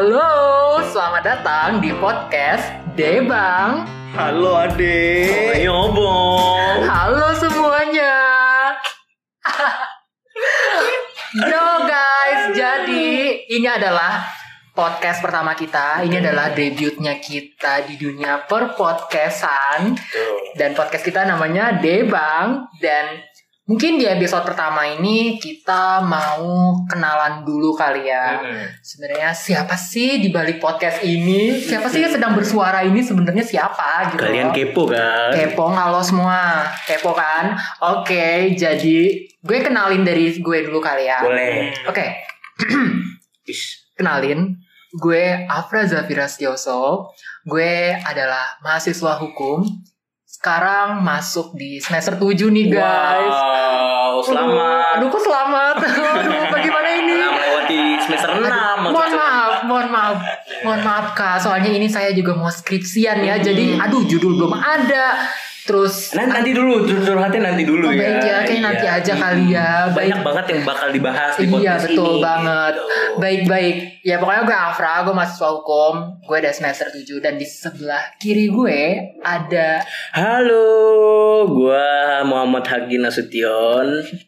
Halo, selamat datang di podcast Debang. Halo Ade. Ayo bong. Halo semuanya. Yo guys, jadi ini adalah podcast pertama kita. Ini adalah debutnya kita di dunia perpodcastan. Dan podcast kita namanya Debang dan Mungkin di episode pertama ini kita mau kenalan dulu kali ya. Hmm. Sebenarnya siapa sih di balik podcast ini? Siapa sih yang sedang bersuara ini sebenarnya siapa gitu Kalian kepo kan? Kepo nggak lo semua? Kepo kan? Oke, jadi gue kenalin dari gue dulu kali ya. Boleh. Oke, Ish. kenalin. Gue Afra Zafira Setioso. Gue adalah mahasiswa hukum. Sekarang masuk di semester 7 nih guys. Wow, selamat. Aduh, kok selamat? Aduh, bagaimana ini? Nah, melewati semester 6. Mohon maaf, mohon maaf, mohon maaf kak. Soalnya ini saya juga mau skripsian ya. Jadi, aduh judul belum ada. Terus Nanti, nanti dulu, curhatnya nanti dulu Oh, ya. baik ya, kayak nanti Iya. aja kali ya. Baik. Banyak banget yang bakal dibahas di Iya betul ini, banget. gitu. Baik-baik. Ya pokoknya gue Afra, gue mahasiswa hukum. Gue udah semester 7 dan di sebelah kiri gue ada Halo, gua Muhammad Hagi Nasution,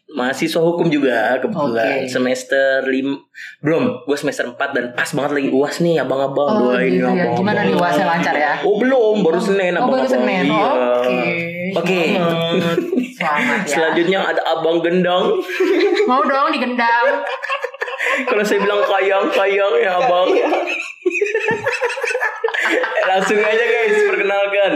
mahasiswa hukum juga kebetulan Oke. semester 5 belum, gue semester 4 dan pas banget lagi UAS nih abang-abang Oh, doain gitu ya. abang-abang. Gimana nih, UAS-nya lancar ya? Oh belum, baru Senin Oh, baru. Senin. Iya. Oke. Oke. Selamat ya. Selanjutnya ada abang gendang. Mau dong digendang. Kalau saya bilang kayang, kayang ya abang. Langsung aja guys, perkenalkan.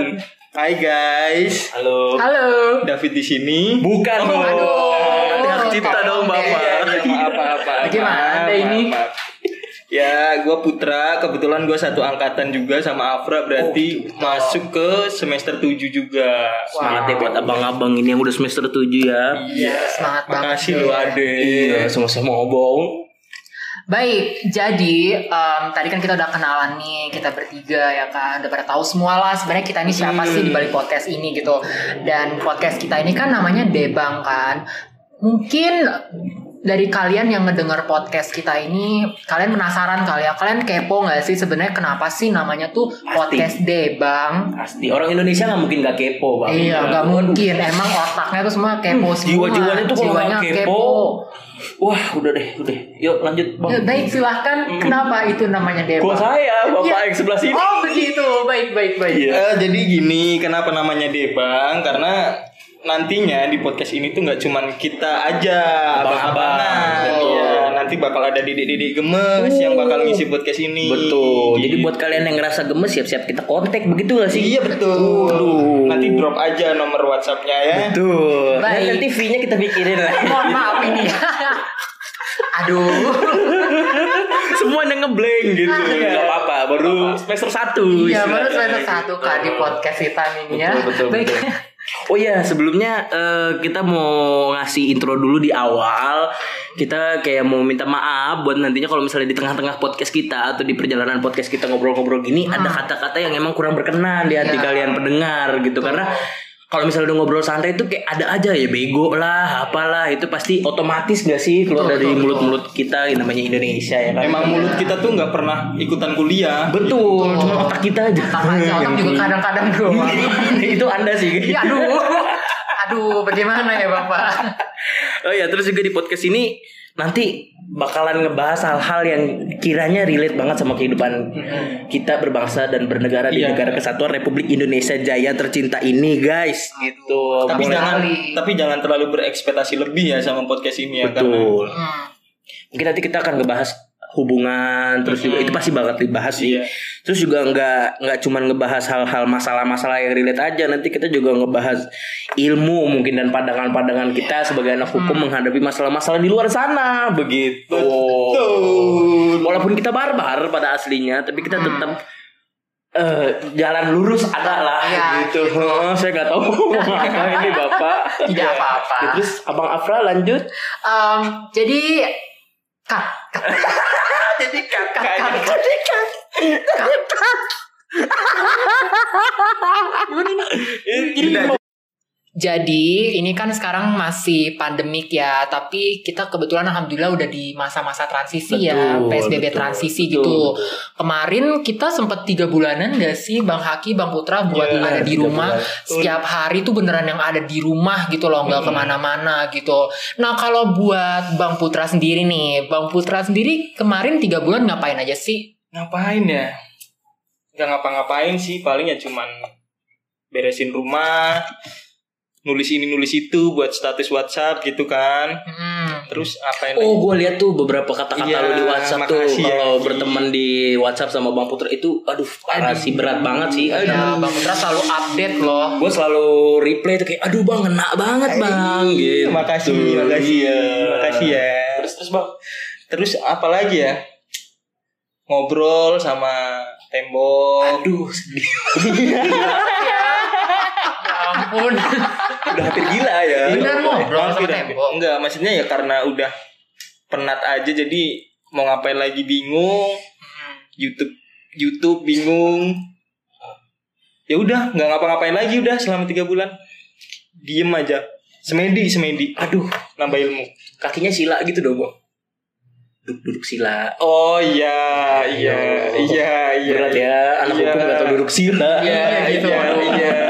Hai guys. Halo. Halo. David di sini. Bukan dong. aduh. Nanti hak cipta dong bapak. Iya, iya, maaf, maaf, maaf. Gimana ini? maaf. Ya, gue Putra. Kebetulan gue satu angkatan juga sama Afra. Berarti masuk ke semester 7 juga. Semangat ya buat abang-abang ini yang udah semester 7 ya. Iya, semangat banget. Makasih lu Ade. Iya, sama-sama obong. Baik, jadi em, tadi kan kita udah kenalan nih kita bertiga ya kan, udah pada tahu semua lah sebenarnya kita ini siapa sih di balik podcast ini gitu. Dan podcast kita ini kan namanya Debang kan. Mungkin dari kalian yang ngedenger podcast kita ini, kalian penasaran kali ya, kalian kepo nggak sih sebenarnya kenapa sih namanya tuh podcast Debang? Pasti orang Indonesia nggak mungkin gak kepo bang. Iya, nggak mungkin. Emang otaknya tuh semua kepo semua. Jiwa-jiwanya tuh kalau Jiwanya nggak kepo. Wah, udah deh, udah. Yuk lanjut bang. Ya, baik, silahkan. Kenapa itu namanya Debang? Gua saya, bapak Iya. yang sebelah sini. Oh begitu, baik baik baik. Eh, jadi gini, kenapa namanya Debang? Karena nantinya di podcast ini tuh nggak cuman kita aja Abang-abang. Iya, nanti bakal ada didik-didik gemes yang bakal ngisi podcast ini. Betul. Jadi Gitu. buat kalian yang ngerasa gemes siap-siap kita kontak begitu gak sih? Iya betul. Waduh. Nanti drop aja nomor WhatsApp-nya ya. Betul. Baik. Nah, nanti fee-nya kita pikirin lah. Mohon maaf ini. Aduh. Semua yang ngeblank gitu. Iya. Gak apa-apa, baru semester 1 Iya baru semester satu kak di podcast kita ini ya. Betul, betul, betul. Oh iya, sebelumnya eh, kita mau ngasih intro dulu di awal. Kita kayak mau minta maaf buat nantinya kalau misalnya di tengah-tengah podcast kita atau di perjalanan podcast kita ngobrol-ngobrol gini ada kata-kata yang emang kurang berkenan di hati Iya. kalian pendengar gitu karena kalau misalnya udah ngobrol santai itu kayak ada aja ya bego lah, apalah itu pasti otomatis gak sih keluar Betul, dari mulut-mulut kita yang namanya Indonesia ya kan. Emang mulut kita tuh nggak pernah ikutan kuliah. betul, cuma otak kita aja. Otak aja, otak juga kadang-kadang doang. itu Anda sih. Iya aduh. Aduh, bagaimana ya Bapak? Oh ya, terus juga di podcast ini nanti bakalan ngebahas hal-hal yang kiranya relate banget sama kehidupan kita berbangsa dan bernegara di Iya. negara kesatuan Republik Indonesia Jaya tercinta ini, guys. Gitu. Tapi Boleh- jangan tapi jangan terlalu berekspektasi lebih ya sama podcast ini ya karena betul. Hmm. Mungkin nanti kita akan ngebahas hubungan terus juga itu pasti banget dibahas sih. Iya. Terus juga nggak nggak cuman ngebahas hal-hal masalah-masalah yang relate aja, nanti kita juga ngebahas ilmu mungkin dan pandangan-pandangan kita sebagai anak hukum menghadapi masalah-masalah di luar sana begitu. Betul. Walaupun kita barbar pada aslinya, tapi kita tetap eh, jalan lurus ada lah Iya, gitu. Oh, saya nggak tahu mau apa ini bapak. Tidak apa-apa. Ya, terus abang Afra lanjut. Em, jadi cut, Jadi cut, cut, cut, cut. Gimana nih? Tidak, Jadi ini kan sekarang masih pandemik ya, tapi kita kebetulan alhamdulillah udah di masa-masa transisi ya, Betul, PSBB betul, transisi betul, gitu. betul. Kemarin kita sempat tiga bulanan gak sih Bang Haki, Bang Putra buat Iya, ada di rumah bulan. setiap hari tuh beneran yang ada di rumah gitu loh, nggak ke mana-mana gitu. Nah kalau buat Bang Putra sendiri nih, Bang Putra sendiri kemarin tiga bulan ngapain aja sih? Ngapain ya? Gak ngapa-ngapain sih, paling ya cuman beresin rumah, nulis ini nulis itu buat status WhatsApp gitu kan. Hmm. Terus apain Oh, lagi? gue lihat tuh beberapa kata-kata Iya, lu di WhatsApp tuh ya, kalau Ki. berteman di WhatsApp sama Bang Putra itu, aduh, parah sih berat banget sih. Aduh. Ya, Bang Putra selalu update loh. Gue selalu reply tuh kayak, aduh bang, kena banget bang, gitu. Makasih, makasih ya. Iya. Makasih ya. Terus terus Bang. Terus apa lagi ya? Ngobrol sama tembok. Aduh, sedih. ya ampun. Udah hampir gila ya. Beneran ngobrol sama tembok? Enggak, maksudnya ya karena udah penat aja jadi mau ngapain lagi bingung. YouTube YouTube bingung. Ya udah, nggak ngapa-ngapain lagi udah selama tiga bulan. Diem aja. Semedi, semedi. Aduh, nambah ilmu. Kakinya sila gitu dong, bang. Duduk, duduk sila. Oh iya, iya, iya, iya. Berat ya, anak Iya. hukum gak tau duduk sila. Iya, gitu, iya, iya.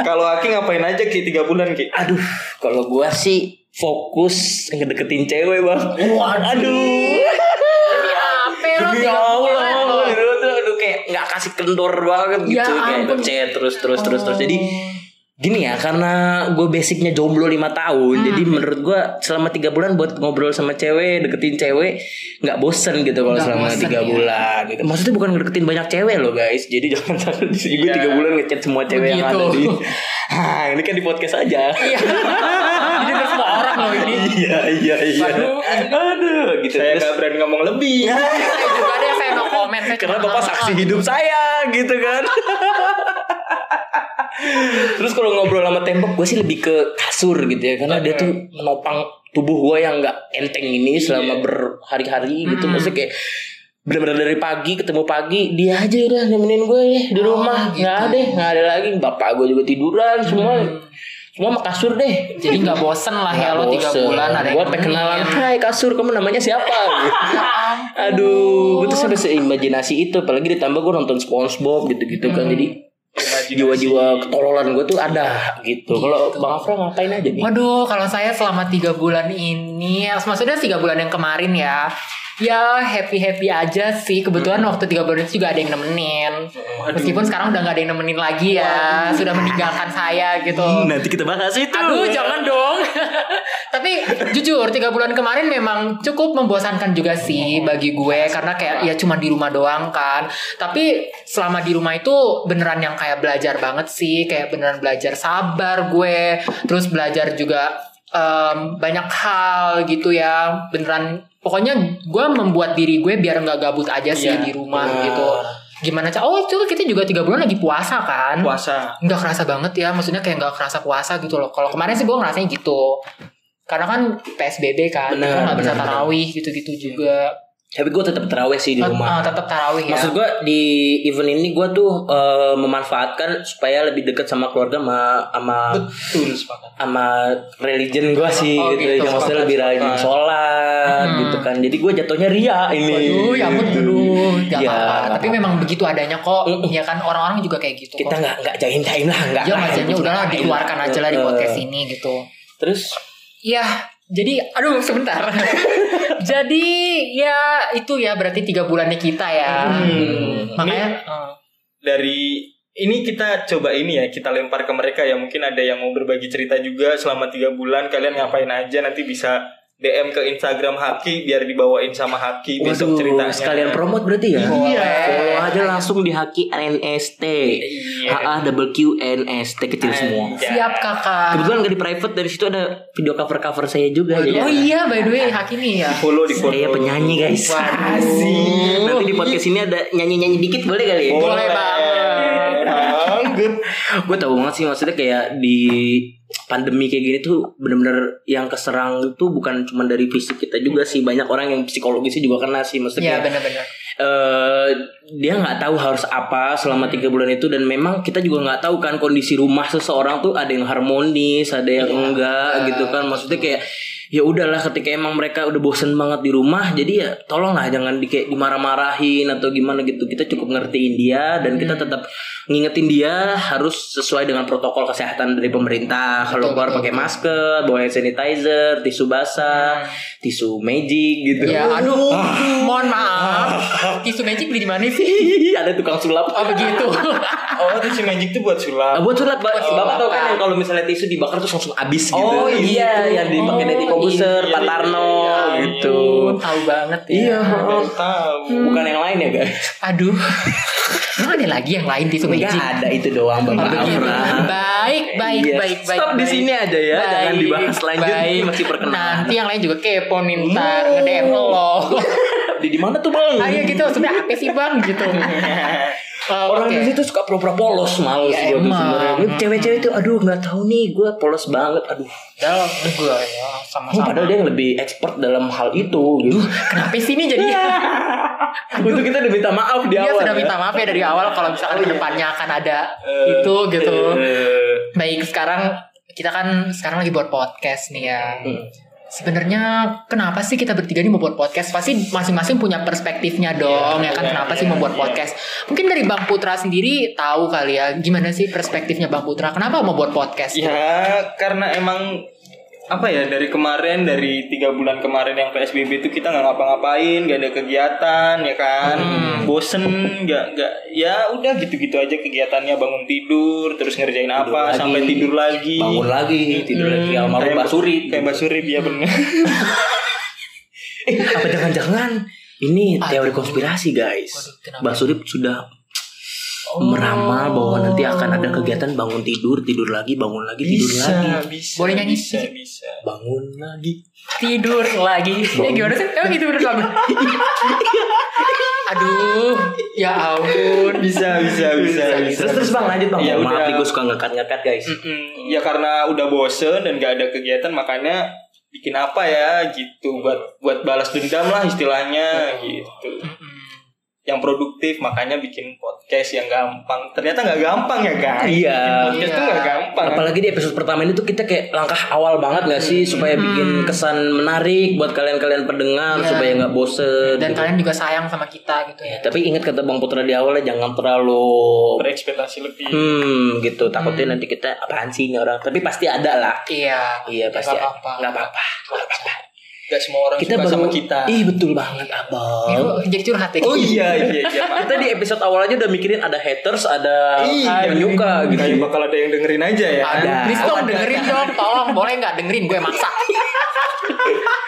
Kalau Aki ngapain aja Ki tiga bulan Ki? Aduh, kalau gua sih fokus ngedeketin cewek bang. Aduh. Demi apa lo Demi? Allah, aduh, tuh, aduh kayak nggak kasih kendor banget Ya gitu, kayak ampun. chat terus terus terus terus. Jadi gini ya, karena gue basicnya jomblo lima tahun, jadi menurut gue selama tiga bulan buat ngobrol sama cewek, deketin cewek, nggak bosen gitu kalau selama bosen, tiga ya. bulan. Gitu. Maksudnya bukan ngedeketin banyak cewek loh guys, jadi jangan takut gue Iya. tiga bulan ngechat semua cewek yang Begitu. ada di. Hah, ini kan di podcast aja. Iya. Ini udah semua orang loh ini. iya iya iya. Waduh. Aduh, gitu. Saya nggak berani ngomong lebih. Saya juga deh saya no comment. Saya karena cuma bapak saksi hidup saya gitu kan terus kalau ngobrol sama tembok gue sih lebih ke kasur gitu ya. Karena dia tuh menopang tubuh gue yang nggak enteng ini selama berhari-hari gitu. Hmm. maksudnya kayak benar-benar dari pagi ketemu pagi dia aja udah nemenin gue ya di Oh, rumah. Gitu. nggak ada nggak ada lagi. Bapak gue juga tiduran semua semua sama kasur deh. Jadi nggak bosen lah ya lo tiga bulan ada gue yang pengen kenalan nemenin. Hai kasur kamu namanya siapa? Ya ampun. Aduh, gue tuh sampai seimajinasi itu, apalagi ditambah gue nonton SpongeBob gitu-gitu kan, Hmm. jadi jiwa-jiwa ketololan gue tuh ada gitu. Kalau Bang Afra ngapain aja nih? Waduh, kalau saya selama tiga bulan ini, maksudnya tiga bulan yang kemarin ya, ya happy happy aja sih. Kebetulan waktu tiga bulan itu juga ada yang nemenin. Meskipun sekarang udah nggak ada yang nemenin lagi ya, sudah meninggalkan saya gitu. Nanti kita bahas itu. Aduh, jangan dong. Tapi jujur, tiga bulan kemarin memang cukup membosankan juga sih bagi gue karena kayak ya cuma di rumah doang kan. Tapi selama di rumah itu beneran yang kayak belajar banget sih, kayak beneran belajar sabar gue, terus belajar juga em, banyak hal gitu ya. Beneran pokoknya gue membuat diri gue biar nggak gabut aja sih Iya, di rumah benar. gitu. Gimana cak? Oh itu kita juga tiga bulan lagi puasa kan? puasa. nggak kerasa banget ya maksudnya kayak nggak kerasa puasa gitu loh kalau kemarin sih gue ngerasanya gitu karena kan psbb kan Bener, kita nggak bisa tarawih gitu-gitu juga Tapi gue tetap terawih sih di Ah, rumah. tetap tarawih ya Maksud gue di event ini gue tuh eh, memanfaatkan supaya lebih dekat sama keluarga sama sama Betul sepakat. sama religion gue sih Oh, gitu, gitu, maksudnya sepakat, lebih rajin sholat Hmm. gitu kan. Jadi gue jatuhnya ria ini. Waduh, ya ampun dulu, gak Ya, apa-apa. Tapi memang begitu adanya kok. Mm-mm. Ya kan orang-orang juga kayak gitu. Kita kok. nggak nggak jahin jahin lah nggak. Ya ngajanya gitu, udahlah dikeluarkan aja lah di Eh, podcast ini gitu. Terus Ya, jadi aduh sebentar. jadi ya itu ya berarti tiga bulannya kita ya. Hmm. Makanya Ini eh, dari ini kita coba ini ya kita lempar ke mereka ya mungkin ada yang mau berbagi cerita juga selama tiga bulan kalian ngapain aja nanti bisa DM ke Instagram Haki biar dibawain sama Haki besok Waduh, ceritanya sekalian promote berarti ya? Iya. Follow aja langsung di Haki NST. Iya. HA double Q NST kecil semua. Anjay. siap kakak. Kebetulan nggak di private dari situ ada video cover cover saya juga. jadi- Oh iya, by the way Hakimi ya. di follow di follow Saya penyanyi guys. Waduh. Nanti di podcast ini ada nyanyi-nyanyi dikit boleh kali ya? Boleh banget. Banget. Gue tahu banget sih maksudnya kayak di pandemi kayak gini tuh bener-bener yang keserang itu bukan cuma dari fisik kita juga sih. Banyak orang yang psikologisnya juga kena sih maksudnya Iya kayak, benar-benar. eh dia nggak tahu harus apa selama tiga bulan itu dan memang kita juga nggak tahu kan kondisi rumah seseorang tuh ada yang harmonis ada yang enggak gitu kan. Maksudnya kayak ya udahlah ketika emang mereka udah bosen banget di rumah jadi ya tolonglah jangan di kayak dimarah-marahin atau gimana gitu kita cukup ngertiin dia dan kita tetap ngingetin dia harus sesuai dengan protokol kesehatan dari pemerintah kalau keluar pakai masker bawa hand sanitizer tisu basah tisu magic gitu Ya, aduh, mohon maaf. Tisu magic beli di mana sih? ada tukang sulap Oh begitu. Oh, tisu magic tuh buat sulap. Ah, buat sulap Ba- Buat bapak sulap, tau kan yang kalau misalnya tisu dibakar terus langsung habis gitu Oh, iya gitu. yang dipakai Deddy Oh, Kobuser iya, Pak iya, Tarno iya, gitu Tahu banget ya. iya tahu. bukan yang lain ya guys Aduh. Emang ada lagi yang lain tisu Enggak magic? ada itu doang Oh, bapak begitu. Afra Baik, baik, Iya. baik, baik. Stop di baik. sini aja ya, jangan Baik, dibahas lanjut. baik. Masih perkenalan. Nanti yang lain juga kepo nih ntar nge-DM lo. di di mana tuh bang Ayo gitu, sebenarnya apa sih bang gitu. Oh, Orang oke. di situ suka pura-pura polos males Ya, gue sebenarnya. Cewek-cewek tuh aduh nggak tahu nih gue polos banget aduh. Dalam gue ya Oh, sama-sama. padahal dia yang lebih expert dalam hal itu gitu. Kenapa sih ini jadi? Untuk kita udah minta maaf di Dia awal. sudah ya. minta maaf ya dari awal kalau misalkan ke depannya akan ada itu gitu. Eh, Baik sekarang kita kan sekarang lagi buat podcast nih ya. Hmm. Sebenarnya kenapa sih kita bertiga ini mau buat podcast? Pasti masing-masing punya perspektifnya dong ya kan kenapa sih mau buat podcast? Mungkin dari Bang Putra sendiri tahu kali ya gimana sih perspektifnya Bang Putra? Kenapa mau buat podcast? Ya, karena emang apa ya dari kemarin dari tiga bulan kemarin yang psbb itu kita nggak ngapa-ngapain nggak ada kegiatan ya kan bosen nggak nggak ya udah gitu-gitu aja kegiatannya bangun tidur terus ngerjain apa lagi. sampai tidur lagi bangun lagi tidur lagi almarhum Kayak- Mbak Suri. kayak Mbak Suri ya bener Eh apa jangan-jangan ini teori konspirasi guys. Waduh, kenapa? Sudah meramal bahwa nanti akan ada kegiatan bangun tidur, tidur lagi, bangun lagi, tidur lagi, bisa Boleh nyanyi bisa bisa bangun lagi. Tidur lagi. Ya gimana sih? Emang gitu bener lagu? Aduh, ya ampun. bisa bisa bisa bisa Terus terus bang lanjut bang. Ya Maaf udah. nih gue suka ngekat-ngekat guys. Mm-mm. ya karena udah bosen dan gak ada kegiatan makanya bikin apa ya gitu buat buat balas dendam lah istilahnya gitu yang produktif makanya bikin podcast yang gampang ternyata nggak gampang ya guys Iya. bikin podcast tuh Iya. nggak gampang Apalagi di episode pertama ini tuh kita kayak langkah awal banget gak sih supaya bikin kesan menarik buat kalian-kalian pendengar Iya. supaya nggak bosen. Dan gitu. kalian juga sayang sama kita gitu ya. Tapi ingat kata Bang Putra di awalnya jangan terlalu berekspektasi lebih Hmm gitu takutnya nanti kita apaan sih ini orang tapi pasti ada lah Iya. iya pasti Nggak nggak apa-apa nggak apa-apa Gak semua orang kita suka baru sama kita. Ih betul banget Ini abang. Kok jadi curhat ya. oh iya iya iya. Kita di episode awal aja udah mikirin ada haters ada Iya. penyuka gitu. Kayak bakal ada yang dengerin aja ya. Ada. Please dong dengerin dong, tolong. Boleh nggak? Dengerin gue maksa.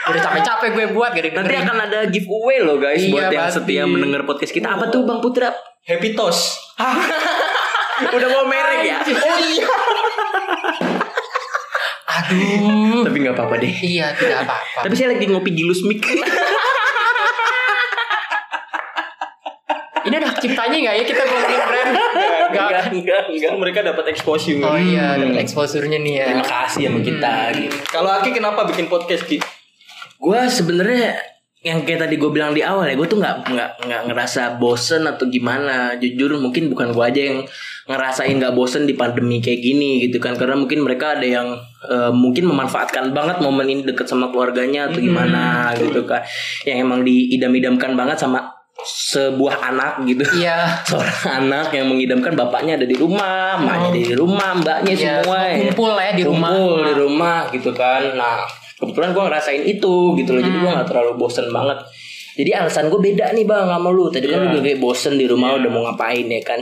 Udah capek-capek gue buat gak nanti dengerin. akan ada giveaway loh guys Iya, buat yang setia mendengar podcast kita. Apa tuh bang Putra? Happy toast. Udah mau merek ya? Oh iya. Aduh. tapi nggak apa-apa deh Iya tidak apa-apa. tapi saya lagi ngopi gilus mic Ini ada ciptanya nggak ya kita ngomongin brand? Nggak. enggak enggak enggak kan mereka dapat exposure Oh iya, Hmm. dapat exposure-nya nih ya. terima kasih sama kita gitu kalau Aki kenapa bikin podcast Ki? gue sebenarnya yang kayak tadi gue bilang di awal ya gue tuh nggak nggak nggak ngerasa bosen atau gimana jujur mungkin bukan gue aja yang ngerasain nggak bosen di pandemi kayak gini gitu kan karena mungkin mereka ada yang eh, mungkin memanfaatkan banget momen ini deket sama keluarganya atau gimana gitu kan yang emang diidam-idamkan banget sama sebuah anak gitu Iya. seorang anak yang mengidamkan bapaknya ada di rumah, emaknya ada di rumah, mbaknya Iya, semua ya. kumpul ya di rumah. Kumpul di rumah gitu kan. Nah, kebetulan gue ngerasain itu gitu loh. Jadi gue Hmm. gak terlalu bosen banget. Jadi alasan gue beda nih bang sama lu. Tadi kan Iya. lu juga kayak bosen di rumah udah mau ngapain ya kan.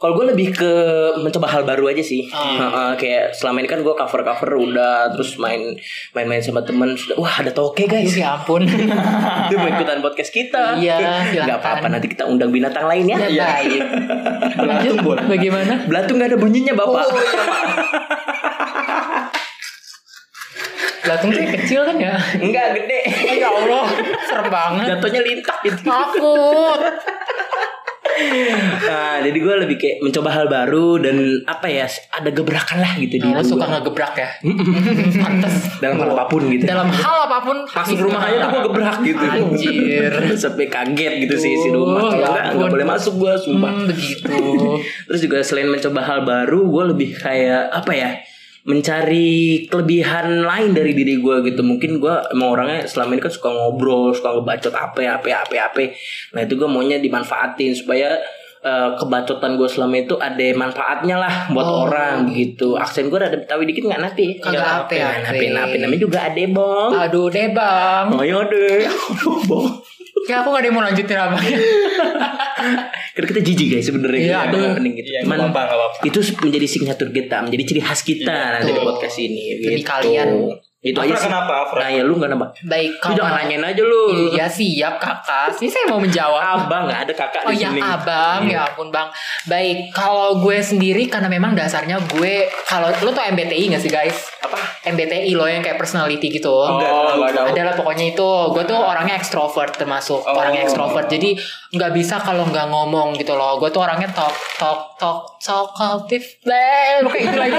Kalau gue lebih ke mencoba hal baru aja sih. Ah. Heeh, kayak selama ini kan gue cover cover udah terus main main-main sama temen sudah wah ada toke guys. Aduh, ya ampun. Dia mau ikutan podcast kita. Iya, silakan. Gak apa-apa nanti kita undang binatang lain ya. Ya, baik. Lanjut, Belatung bagaimana? Belatung gak ada bunyinya bapak. Oh, iya, Belatung tuh kecil kan ya? Enggak gede. Ya Allah, serem banget. Jatuhnya lintak gitu. Takut. nah, jadi gue lebih kayak mencoba hal baru dan apa ya ada gebrakan lah gitu di Lo hidup suka gua. ngegebrak ya? Pantes. dalam hal apa pun gitu. Dalam hal apa pun Masuk rumah aja tuh gue gebrak gitu. Anjir. Sampai kaget gitu sih si rumah. Kalau Ya boleh masuk gue sumpah. Hmm, begitu. Terus juga selain mencoba hal baru, gue lebih kayak apa ya? Mencari kelebihan lain dari diri gue gitu. Mungkin gue emang orangnya selama ini kan suka ngobrol, suka ngebacot apa apa apa apa. Nah itu gue maunya dimanfaatin supaya eh, kebacotan gue selama itu ada manfaatnya lah buat Oh, orang gitu. Aksen gue ada betawi dikit nggak? Kagak Nggak napi napi. Namanya juga ade bong. Aduh deh bang. Oh iya deh. Bong. Ya aku gak ada yang mau lanjutin apa Karena kita jijik guys sebenarnya Iya, kita aduh. penting gitu. Iya, Cuman nggak apa-apa. itu menjadi signature kita, menjadi ciri khas kita nanti di podcast ini. Gitu. kalian. Itu Afra aja sih. kenapa, Afra? Nah ya lu nggak nambah. Baik Lu jangan nanyain aja lu. Iya siap kakak Sini saya mau menjawab Abang nggak ada kakak Oh di ya sini. abang, Iya. ya ampun bang. Baik, kalau gue sendiri karena memang dasarnya gue kalau lo tau MBTI gak sih guys? MBTI lo yang kayak personality gitu. Oh, nggak tahu. Adalah pokoknya itu, gue tuh orangnya ekstrovert termasuk Oh. orangnya ekstrovert. Jadi nggak bisa kalau nggak ngomong gitu loh. Gue tuh orangnya talk talk talk talkative deh, kayak gitu lagi.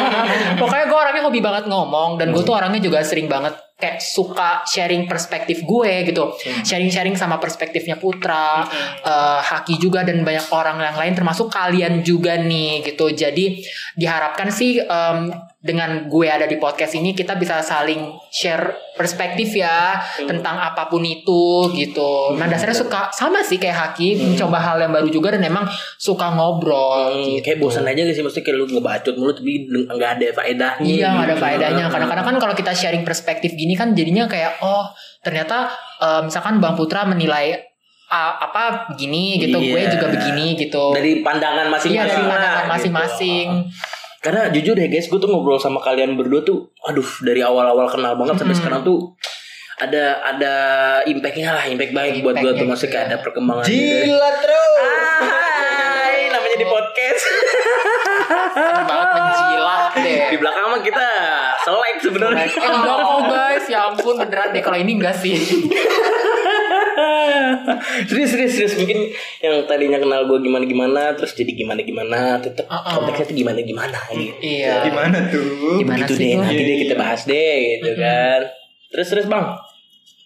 Pokoknya gue orangnya hobi banget ngomong dan gue tuh orangnya juga sering banget kayak suka sharing perspektif gue gitu, sharing-sharing sama perspektifnya Putra, eh, Haki juga dan banyak orang yang lain termasuk kalian juga nih gitu. Jadi diharapkan sih em, dengan gue ada di podcast ini kita bisa saling share perspektif ya tentang apa pun itu gitu. Nah dasarnya suka sama sih kayak Haki mencoba hal yang baru juga dan emang suka ngobrol. Hmm, gitu. kayak bosan aja gak sih maksudnya kayak lu ngebacot mulu tapi nggak ada faedahnya. Iya nggak ada gitu. faedahnya. Kadang-kadang kan kalau kita sharing perspektif gini kan jadinya kayak oh ternyata eh, misalkan Bang Putra menilai ah, apa begini gitu, gue Iya. juga begini gitu. dari pandangan Iya masing-masing. dari lah, pandangan gitu. Karena jujur ya guys, gue tuh ngobrol sama kalian berdua tuh, aduh dari awal-awal kenal banget sampai Hmm. sekarang tuh ada ada impactnya lah, impact baik buat gue tuh Impactnya maksudnya kayak gitu ada perkembangan. gitu. Jilat terus. Hai, namanya di podcast. Banget menjilat deh. di belakang mah kita selek sebenarnya. Enggak kok guys, ya ampun beneran deh kalau ini enggak sih. serius serius serius mungkin yang tadinya kenal gue gimana gimana terus jadi gimana gimana tetap Uh-uh. konteksnya tuh gimana gimana gitu. Iya. Gimana tuh? Gimana gitu sih deh tuh? nanti deh kita bahas deh gitu kan. Terus terus bang.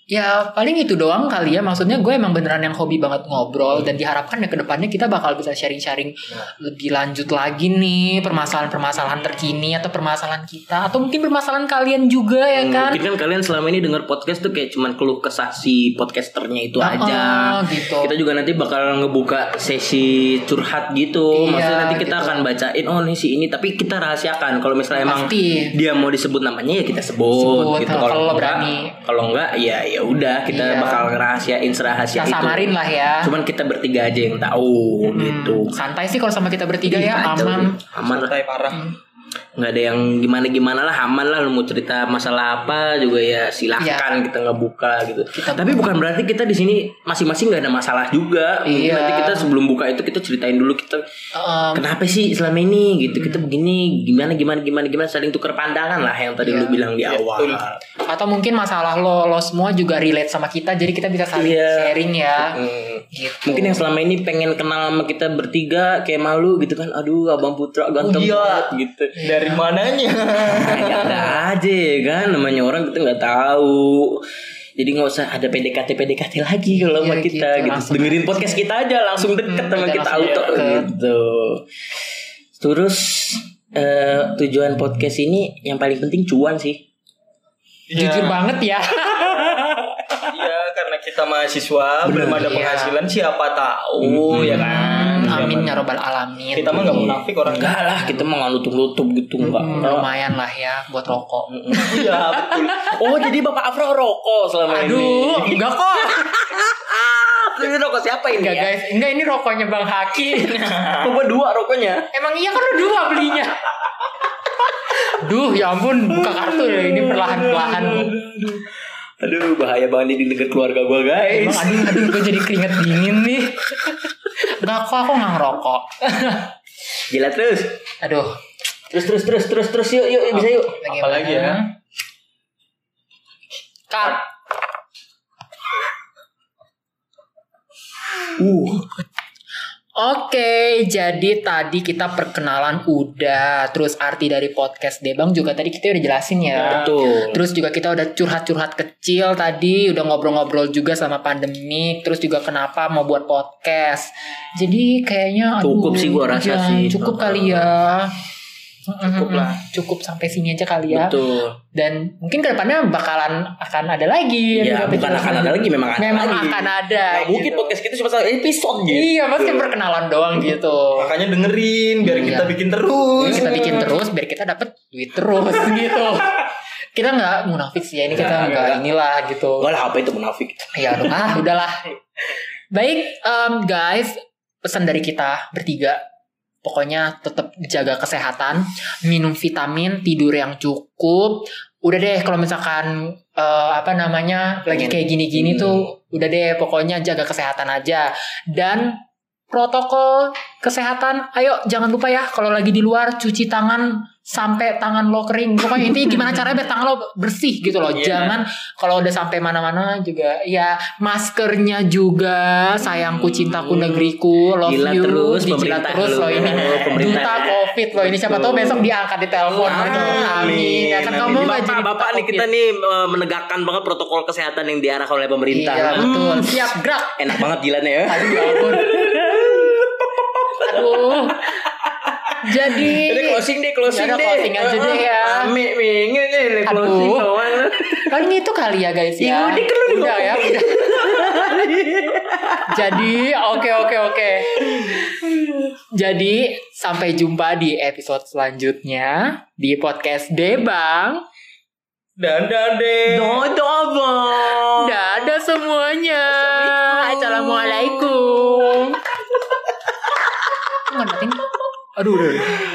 Ya paling itu doang kali ya Maksudnya gue emang beneran yang hobi banget ngobrol Dan diharapkan ya ke depannya kita bakal bisa sharing-sharing Lebih lanjut lagi nih Permasalahan-permasalahan terkini Atau permasalahan kita Atau mungkin permasalahan kalian juga ya kan Mungkin kan kalian selama ini dengar podcast tuh kayak cuman keluh kesah si podcasternya itu Oh, aja. gitu. Kita juga nanti bakal ngebuka sesi curhat gitu. Iya, Maksudnya nanti kita gitu. akan bacain oh nih si ini tapi kita rahasiakan. Kalau misalnya emang Pasti. dia mau disebut namanya ya kita sebut, Sebut, gitu. kalau enggak, berani. Kalau enggak ya ya udah kita Iya. bakal ngerahasiain serahasia Kita itu. samarin lah ya Cuman kita bertiga aja yang tahu gitu. Santai sih kalau sama kita bertiga ya Kacau Aman. Aman. Santai parah. Nggak ada yang gimana gimana lah aman lah lu mau cerita masalah apa juga ya silahkan Iya. kita ngebuka gitu Kita tapi bukan berarti kita di sini masing-masing nggak ada masalah juga mungkin Iya. nanti kita sebelum buka itu kita ceritain dulu kita Em, kenapa sih selama ini gitu kita begini gimana gimana gimana gimana saling tukar pandangan lah yang tadi Iya. lu bilang di Iya, awal betul. Atau mungkin masalah lo Lo semua juga relate sama kita Jadi kita bisa saling Iya. sharing ya Hmm. Gitu Mungkin yang selama ini pengen kenal sama kita bertiga kayak malu gitu kan. Aduh, Abang Putra ganteng Oh, iya. banget gitu. Dari mananya? ya aja ya kan? Namanya orang kita nggak tahu. Jadi nggak usah ada PDKT PDKT lagi kalau sama Iya, kita gitu, gitu, dengerin podcast kita aja langsung deket Hmm, sama kita langsung auto deket. gitu. Terus eh, tujuan podcast ini yang paling penting cuan sih. Jujur banget ya. Iya, karena kita mahasiswa belum ada Iya. penghasilan siapa tahu ya kan. Amin Siapa- ya robbal alamin Kita mah nggak munafik orang. enggak lah kita mau nggak nutup-nutup gitu enggak Hmm, lumayan lah ya buat rokok. Iya betul. oh jadi bapak Afro rokok selama ini Aduh, enggak kok. ini rokok siapa ini Enggak ya? guys, enggak ini rokoknya Bang Haki. Gua dua rokoknya Emang iya kan dua belinya. Duh, ya ampun, buka kartu ya ini perlahan-perlahan. Aduh bahaya banget di negeri keluarga gua guys Emang aduh, aduh, gue jadi keringet dingin nih. Enggak kok, aku nggak ngerokok. Gila terus Aduh, Terus terus terus terus terus yuk yuk, yuk bisa yuk. Apa lagi ya? Cut. Uh. Oke, jadi tadi kita perkenalan udah, terus arti dari podcast Debang juga tadi kita udah jelasin ya. Betul. Terus juga kita udah curhat-curhat kecil tadi, udah ngobrol-ngobrol juga sama pandemik, terus juga kenapa mau buat podcast. Jadi kayaknya aduh, Cukup sih gua rasa ya, sih. Cukup kali ya. Cukup lah. Cukup sampai sini aja kali ya. Betul. Dan mungkin ke depannya bakalan akan ada lagi. Ya, bukan akan ada lagi, memang ada Memang lagi. akan ada. Nah, mungkin gitu. podcast kita cuma satu episode gitu. Iya, pasti perkenalan doang gitu. Makanya dengerin biar kita Iya. bikin terus. kita bikin terus biar kita dapat duit terus gitu. Kita nggak munafik sih ya ini kita Nggak, inilah gitu. Enggak lah apa itu munafik. Ya ah udahlah. Baik em, guys, pesan dari kita bertiga. Pokoknya tetap jaga kesehatan, minum vitamin, tidur yang cukup. Udah deh kalau misalkan eh, apa namanya lagi kayak gini-gini Hmm. tuh, udah deh pokoknya jaga kesehatan aja. Dan protokol kesehatan, ayo jangan lupa ya kalau lagi di luar cuci tangan sampai tangan lo kering. Pokoknya intinya gimana caranya biar tangan lo bersih gitu loh. Iya. Jangan kalau udah sampai mana-mana juga ya maskernya juga. Sayangku cintaku negeriku love Jilat you. terus, dijilat pemerintah terus lo ini. Pemerintah. duta covid lo ini. Siapa tahu besok diangkat di telepon amin. Ya kan kamu nggak jadi Bapak, bapak nih kita nih eh, menegakkan banget protokol kesehatan yang diarahkan oleh pemerintah. iya betul. Hmm, siap gerak. Enak banget jilatnya ya. aduh ya aduh jadi Udah closing deh, closing deh. closing aja deh ya. Ame, minggu nih, closing doang. paling itu kali ya guys Ya ya udah, kan lu udah ya udah. jadi oke oke oke jadi sampai jumpa di episode selanjutnya di podcast Debang Dadah deh. Dadah, bang. dadah semuanya assalamualaikum Natin. aduh udah.